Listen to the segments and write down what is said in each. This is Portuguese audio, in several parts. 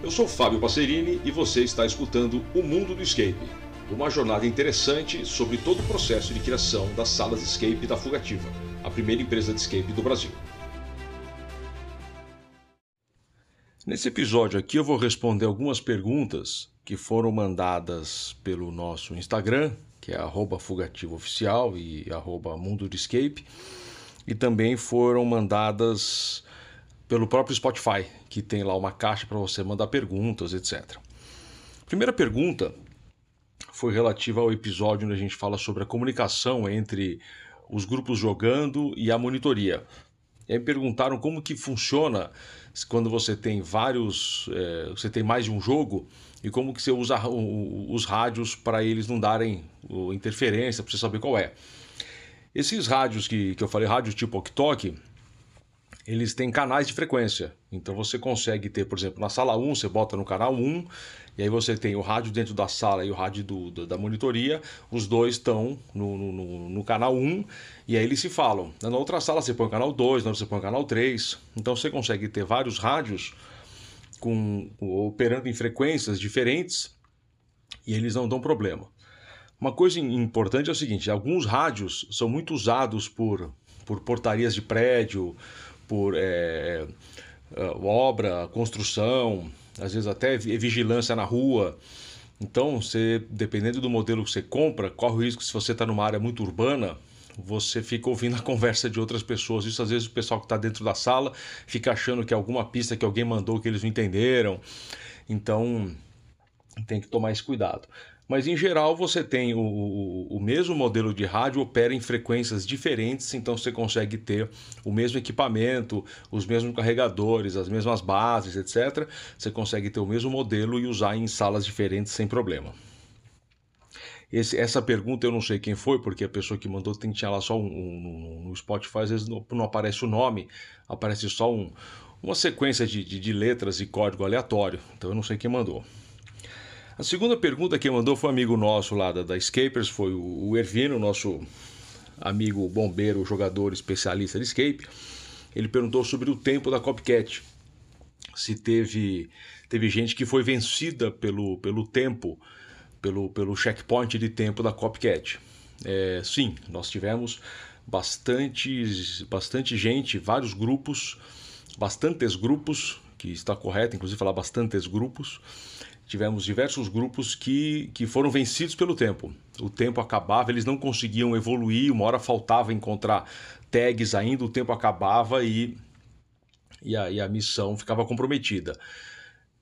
Eu sou Fábio Passerini e você está escutando O Mundo do Escape, uma jornada interessante sobre todo o processo de criação das salas escape da Fugativa, a primeira empresa de escape do Brasil. Nesse episódio aqui eu vou responder algumas perguntas que foram mandadas pelo nosso Instagram, que é @fugativooficial e Mundo de Escape, e também foram mandadas pelo próprio Spotify, que tem lá uma caixa para você mandar perguntas, etc. Primeira pergunta foi relativa ao episódio onde a gente fala sobre a comunicação entre os grupos jogando e a monitoria. E aí perguntaram como que funciona quando você tem vários, é, você tem mais de um jogo e como que você usa os rádios para eles não darem interferência, para você saber qual é. Esses rádios que, que eu falei, rádios tipo Ok eles têm canais de frequência. Então você consegue ter, por exemplo, na sala 1, você bota no canal 1, e aí você tem o rádio dentro da sala e o rádio do, do, da monitoria, os dois estão no, no, no, canal 1, e aí eles se falam. Na outra sala você põe o canal 2, na outra você põe o canal 3. Então você consegue ter vários rádios com, operando em frequências diferentes e eles não dão problema. Uma coisa importante é o seguinte: alguns rádios são muito usados por, por portarias de prédio, por é, é, obra, construção, às vezes até vigilância na rua. Então, você, dependendo do modelo que você compra, corre o risco se você está numa área muito urbana, você fica ouvindo a conversa de outras pessoas. Isso às vezes o pessoal que está dentro da sala fica achando que é alguma pista que alguém mandou que eles não entenderam. Então, tem que tomar esse cuidado. Mas em geral você tem o, o, mesmo modelo de rádio opera em frequências diferentes, então você consegue ter o mesmo equipamento, os mesmos carregadores, as mesmas bases, etc. Você consegue ter o mesmo modelo e usar em salas diferentes sem problema. Esse, essa pergunta eu não sei quem foi, porque a pessoa que mandou tem tinha lá só um, um, no Spotify, às vezes não, não, aparece o nome, aparece só um, uma sequência de, de, de letras e código aleatório. Então eu não sei quem mandou. A segunda pergunta que mandou foi um amigo nosso lá da, da Escapers, foi o, o Ervino, nosso amigo bombeiro, jogador especialista de escape. Ele perguntou sobre o tempo da Copycat. Se teve, teve gente que foi vencida pelo, pelo tempo, pelo, pelo checkpoint de tempo da Copycat. É, sim, nós tivemos bastante, bastante gente, vários grupos, bastantes grupos, que está correto, inclusive falar bastantes grupos, tivemos diversos grupos que, que foram vencidos pelo tempo. O tempo acabava, eles não conseguiam evoluir, uma hora faltava encontrar tags ainda, o tempo acabava e, e, a, e a missão ficava comprometida.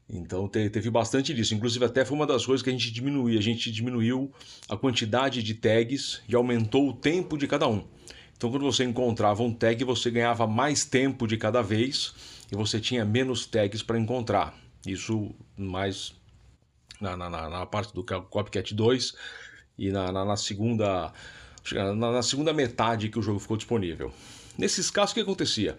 Então teve bastante disso. Inclusive, até foi uma das coisas que a gente diminuiu. A gente diminuiu a quantidade de tags e aumentou o tempo de cada um. Então, quando você encontrava um tag, você ganhava mais tempo de cada vez e você tinha menos tags para encontrar. Isso mais na, na, na parte do Copycat 2 e na, na, na segunda na, na, segunda metade que o jogo ficou disponível. Nesses casos, o que acontecia?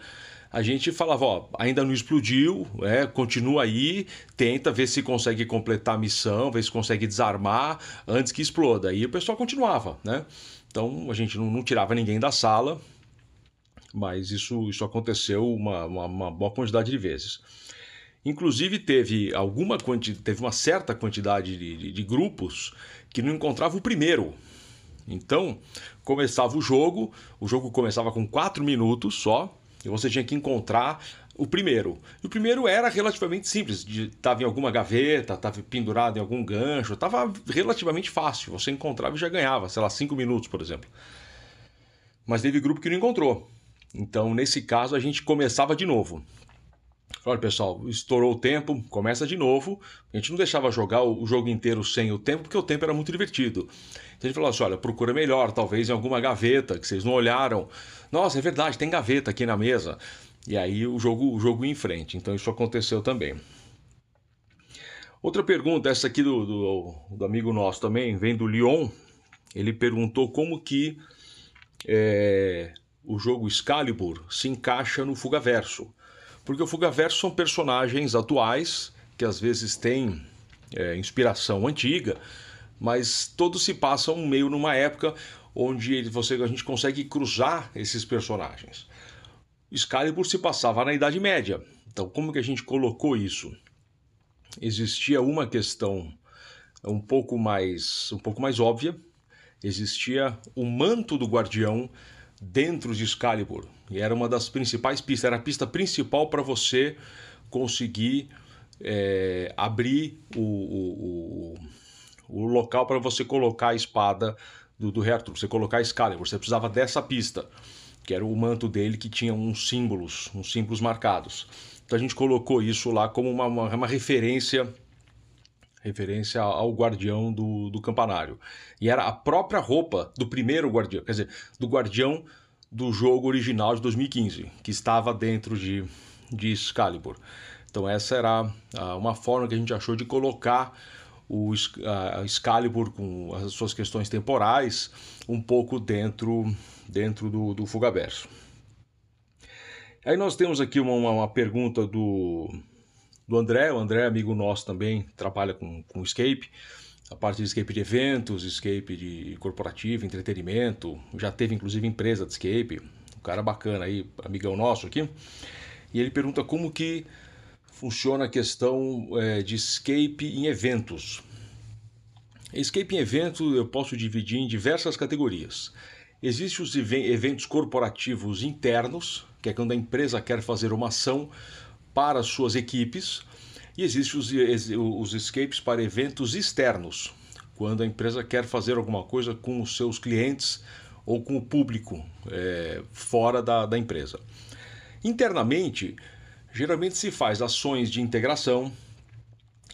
A gente falava, ó, ainda não explodiu, é, continua aí, tenta ver se consegue completar a missão, ver se consegue desarmar antes que exploda. E o pessoal continuava, né? Então a gente não, não tirava ninguém da sala, mas isso, isso aconteceu uma, uma, uma boa quantidade de vezes. Inclusive teve alguma teve uma certa quantidade de, de, de grupos que não encontrava o primeiro. Então começava o jogo, o jogo começava com 4 minutos só, e você tinha que encontrar o primeiro. E o primeiro era relativamente simples, estava em alguma gaveta, estava pendurado em algum gancho, estava relativamente fácil. Você encontrava e já ganhava, sei lá, 5 minutos, por exemplo. Mas teve grupo que não encontrou. Então, nesse caso, a gente começava de novo. Olha, pessoal, estourou o tempo, começa de novo. A gente não deixava jogar o jogo inteiro sem o tempo, porque o tempo era muito divertido. Então a gente falou assim: olha, procura melhor, talvez em alguma gaveta que vocês não olharam. Nossa, é verdade, tem gaveta aqui na mesa. E aí o jogo, o jogo ia em frente. Então isso aconteceu também. Outra pergunta, essa aqui do, do, do amigo nosso também, vem do Lyon. Ele perguntou como que é, o jogo Excalibur se encaixa no Fugaverso. Porque o Fugaverso são personagens atuais que às vezes têm é, inspiração antiga, mas todos se passam meio numa época onde você, a gente consegue cruzar esses personagens. Excalibur se passava na Idade Média. Então, como que a gente colocou isso? existia uma questão um pouco mais um pouco mais óbvia. Existia o manto do guardião dentro de Excalibur. E era uma das principais pistas, era a pista principal para você conseguir é, abrir o, o, o, o local para você colocar a espada do, do você colocar Excalibur. Você precisava dessa pista, que era o manto dele que tinha uns símbolos, uns símbolos marcados. Então a gente colocou isso lá como uma, uma, uma referência referência ao guardião do, do campanário. E era a própria roupa do primeiro guardião, quer dizer, do guardião do jogo original de 2015, que estava dentro de, de Excalibur. Então essa era uma forma que a gente achou de colocar o Excalibur com as suas questões temporais um pouco dentro, dentro do, do Fugaverso. Aí nós temos aqui uma, uma pergunta do, do André. O André, amigo nosso também, trabalha com, com escape. A parte de escape de eventos, escape de corporativo, entretenimento. Já teve inclusive empresa de escape. Um cara bacana aí, amigão nosso aqui. E ele pergunta como que funciona a questão é, de escape em eventos. Escape em evento eu posso dividir em diversas categorias. Existem os eventos corporativos internos, que é quando a empresa quer fazer uma ação para as suas equipes, e existem os, os escapes para eventos externos, quando a empresa quer fazer alguma coisa com os seus clientes ou com o público é, fora da, da empresa. Internamente, geralmente se faz ações de integração,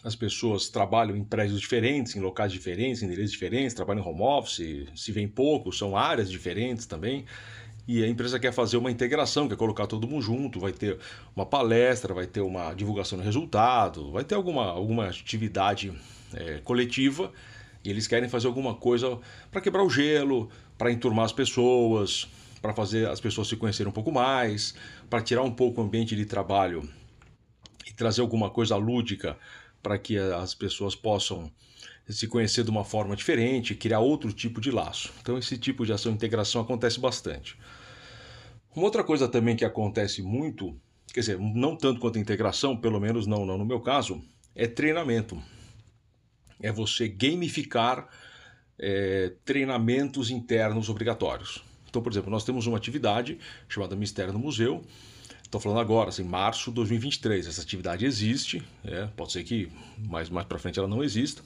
as pessoas trabalham em prédios diferentes, em locais diferentes, em endereços diferentes, trabalham em home office, se vem pouco, são áreas diferentes também e a empresa quer fazer uma integração, quer colocar todo mundo junto, vai ter uma palestra, vai ter uma divulgação do resultado, vai ter alguma, alguma atividade é, coletiva e eles querem fazer alguma coisa para quebrar o gelo, para enturmar as pessoas, para fazer as pessoas se conhecerem um pouco mais, para tirar um pouco o ambiente de trabalho e trazer alguma coisa lúdica para que as pessoas possam se conhecer de uma forma diferente, criar outro tipo de laço. Então, esse tipo de ação de integração acontece bastante. Uma outra coisa também que acontece muito, quer dizer, não tanto quanto a integração, pelo menos não, não no meu caso, é treinamento. É você gamificar é, treinamentos internos obrigatórios. Então, por exemplo, nós temos uma atividade chamada Mistério no Museu. Estou falando agora, assim, março de 2023. Essa atividade existe, é, pode ser que mais, mais para frente ela não exista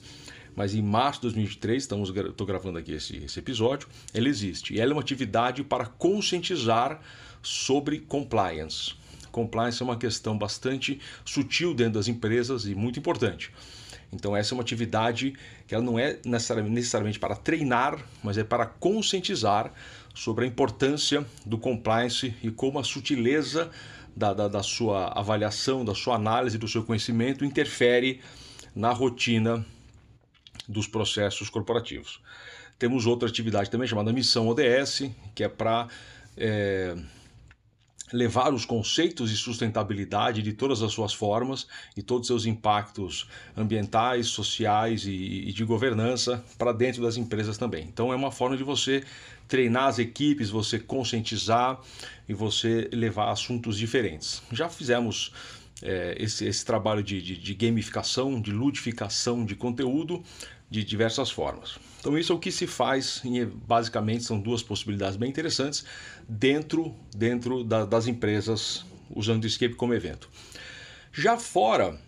mas em março de 2023, estamos, estou gravando aqui esse, esse episódio, ela existe. E ela é uma atividade para conscientizar sobre compliance. Compliance é uma questão bastante sutil dentro das empresas e muito importante. Então essa é uma atividade que ela não é necessariamente, necessariamente para treinar, mas é para conscientizar sobre a importância do compliance e como a sutileza da, da, da sua avaliação, da sua análise, do seu conhecimento interfere na rotina dos processos corporativos. Temos outra atividade também chamada Missão ODS, que é para é, levar os conceitos de sustentabilidade de todas as suas formas e todos os seus impactos ambientais, sociais e, e de governança para dentro das empresas também. Então é uma forma de você treinar as equipes, você conscientizar e você levar assuntos diferentes. Já fizemos é, esse, esse, trabalho de, de, de gamificação, de ludificação de conteúdo de diversas formas. Então isso é o que se faz, basicamente são duas possibilidades bem interessantes dentro, dentro da, das empresas usando o Escape como evento. Já fora,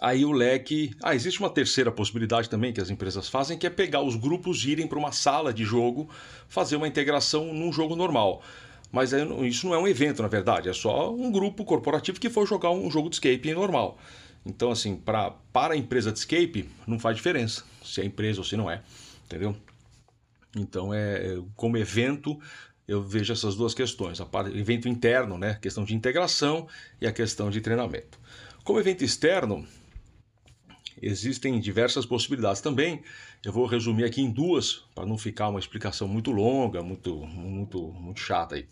aí o leque... Ah, existe uma terceira possibilidade também que as empresas fazem, que é pegar os grupos e irem para uma sala de jogo, fazer uma integração num jogo normal. Mas isso não é um evento, na verdade, é só um grupo corporativo que for jogar um jogo de escape normal. Então, assim, pra, para a empresa de escape, não faz diferença se é empresa ou se não é, entendeu? Então, é, como evento, eu vejo essas duas questões: a parte, evento interno, né, questão de integração e a questão de treinamento. Como evento externo, existem diversas possibilidades também. Eu vou resumir aqui em duas, para não ficar uma explicação muito longa, muito, muito, muito chata aí.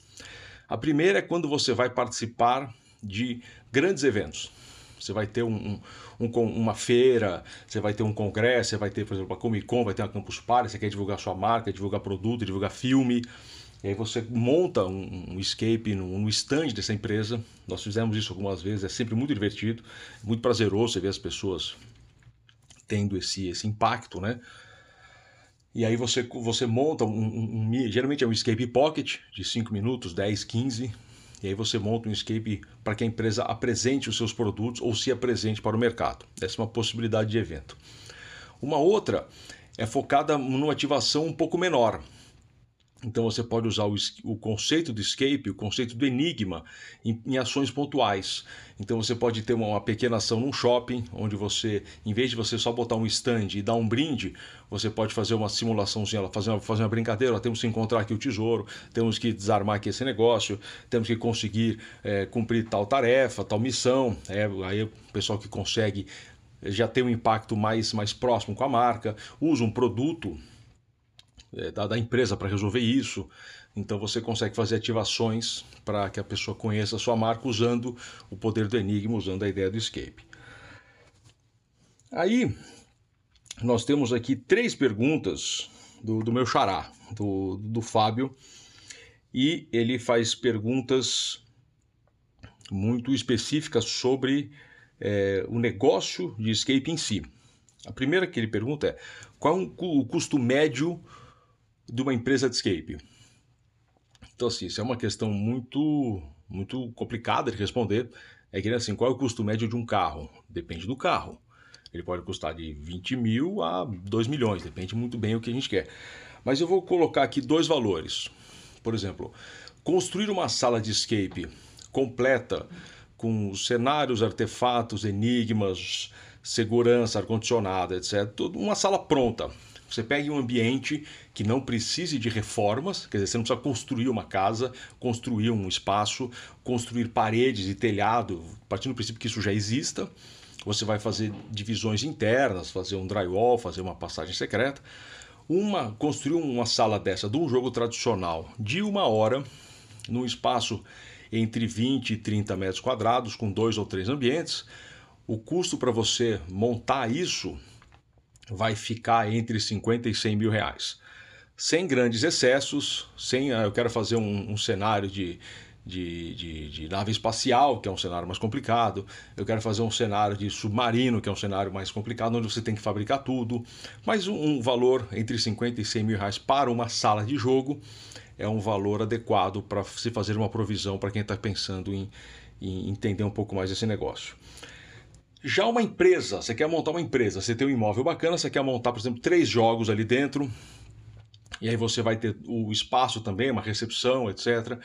A primeira é quando você vai participar de grandes eventos. Você vai ter um, um, uma feira, você vai ter um congresso, você vai ter, por exemplo, a Comic Con, vai ter uma Campus Party, você quer divulgar sua marca, divulgar produto, divulgar filme. E aí você monta um, escape no, no stand dessa empresa. Nós fizemos isso algumas vezes, é sempre muito divertido, muito prazeroso você ver as pessoas tendo esse, esse impacto, né? E aí você, você monta um, um, um, Geralmente é um escape pocket de 5 minutos, 10, 15. E aí você monta um escape para que a empresa apresente os seus produtos ou se apresente para o mercado. Essa é uma possibilidade de evento. Uma outra é focada numa ativação um pouco menor. Então você pode usar o, o, conceito do escape, o conceito do enigma em, em ações pontuais. Então você pode ter uma, uma, pequena ação num shopping, onde você, em vez de você só botar um stand e dar um brinde, você pode fazer uma simulaçãozinha, fazer uma, fazer uma brincadeira. temos que encontrar aqui o tesouro, temos que desarmar aqui esse negócio, temos que conseguir é, cumprir tal tarefa, tal missão. É, aí o pessoal que consegue já tem um impacto mais, mais próximo com a marca, usa um produto é, da, da empresa para resolver isso. Então você consegue fazer ativações para que a pessoa conheça a sua marca usando o poder do enigma, usando a ideia do escape. Aí nós temos aqui três perguntas do, do meu xará, do, do Fábio, e ele faz perguntas muito específicas sobre é, o negócio de escape em si. A primeira que ele pergunta é: qual é o custo médio de uma empresa de escape? Então, assim, isso é uma questão muito, muito complicada de responder. É que assim, qual é o custo médio de um carro? Depende do carro. Ele pode custar de 20 mil a 2 milhões, depende muito bem o que a gente quer. Mas eu vou colocar aqui dois valores. Por exemplo, construir uma sala de escape completa com cenários, artefatos, enigmas, segurança, ar-condicionado, etc. Uma sala pronta. Você pega um ambiente que não precise de reformas, quer dizer, você não precisa construir uma casa, construir um espaço, construir paredes e telhado, partindo do princípio que isso já exista. Você vai fazer divisões internas, fazer um drywall, fazer uma passagem secreta. Uma, construir uma sala dessa de um jogo tradicional de uma hora, num espaço entre 20 e 30 metros quadrados, com dois ou três ambientes. O custo para você montar isso vai ficar entre 50 e 100 mil reais. Sem grandes excessos, sem ah, eu quero fazer um, um cenário de, de, de, de, nave espacial, que é um cenário mais complicado. Eu quero fazer um cenário de submarino, que é um cenário mais complicado, onde você tem que fabricar tudo. Mas um, um valor entre 50 e 100 mil reais para uma sala de jogo é um valor adequado para se fazer uma provisão para quem está pensando em, em entender um pouco mais esse negócio. Já uma empresa, você quer montar uma empresa, você tem um imóvel bacana, você quer montar, por exemplo, três jogos ali dentro, e aí você vai ter o espaço também, uma recepção, etc.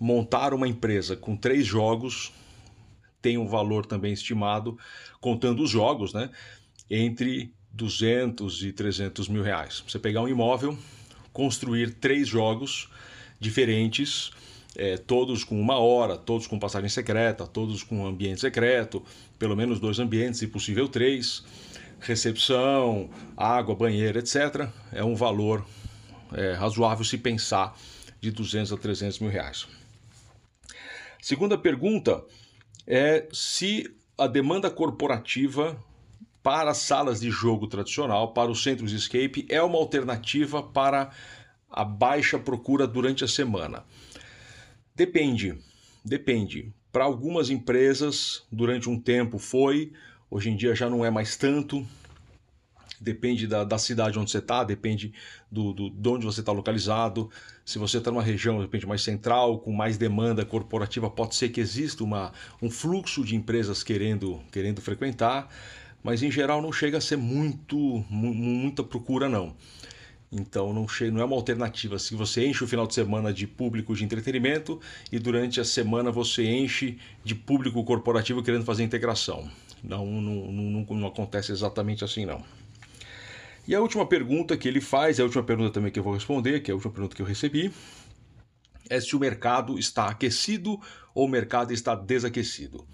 Montar uma empresa com três jogos tem um valor também estimado, contando os jogos, né? Entre 200 e 300 mil reais. Você pegar um imóvel, construir três jogos diferentes, é, todos com uma hora, todos com passagem secreta, todos com ambiente secreto, pelo menos dois ambientes, e possível três, recepção, água, banheiro, etc. É um valor é, razoável se pensar de 200 a 300 mil reais. Segunda pergunta é se a demanda corporativa para as salas de jogo tradicional, para os centros escape, é uma alternativa para a baixa procura durante a semana. Depende, depende. Para algumas empresas, durante um tempo foi, hoje em dia já não é mais tanto. Depende da, da cidade onde você está, depende do, do, de onde você está localizado. Se você está numa região, de repente, mais central, com mais demanda corporativa, pode ser que exista uma, um fluxo de empresas querendo, querendo frequentar mas em geral não chega a ser muito muita procura não. Então não, não é uma alternativa. Se você enche o final de semana de público de entretenimento e durante a semana você enche de público corporativo querendo fazer integração. Não, não, não, não acontece exatamente assim não. E a última pergunta que ele faz, a última pergunta também que eu vou responder, que é a última pergunta que eu recebi, é se o mercado está aquecido ou o mercado está desaquecido.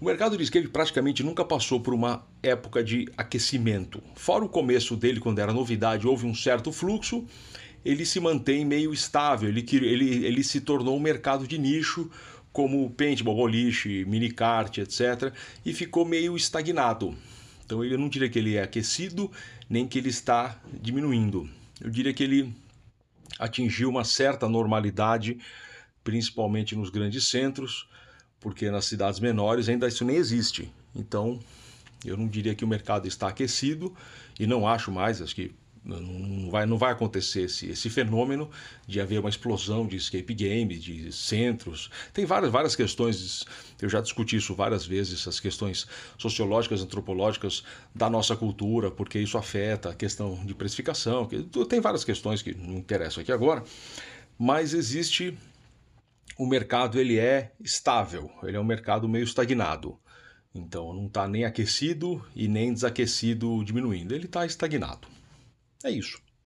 O mercado de skate praticamente nunca passou por uma época de aquecimento. Fora o começo dele, quando era novidade, houve um certo fluxo, ele se mantém meio estável, ele, ele, ele se tornou um mercado de nicho, como paintball, boliche, minicart, etc., e ficou meio estagnado. Então eu não diria que ele é aquecido, nem que ele está diminuindo. Eu diria que ele atingiu uma certa normalidade, principalmente nos grandes centros, porque nas cidades menores ainda isso nem existe. Então, eu não diria que o mercado está aquecido e não acho mais, acho que não vai, não vai acontecer esse, esse fenômeno de haver uma explosão de escape game, de centros. Tem várias, várias questões, eu já discuti isso várias vezes, essas questões sociológicas, antropológicas da nossa cultura, porque isso afeta a questão de precificação. Tem várias questões que não interessam aqui agora, mas existe. O mercado ele é estável, ele é um mercado meio estagnado. Então não está nem aquecido e nem desaquecido diminuindo, ele está estagnado. É isso.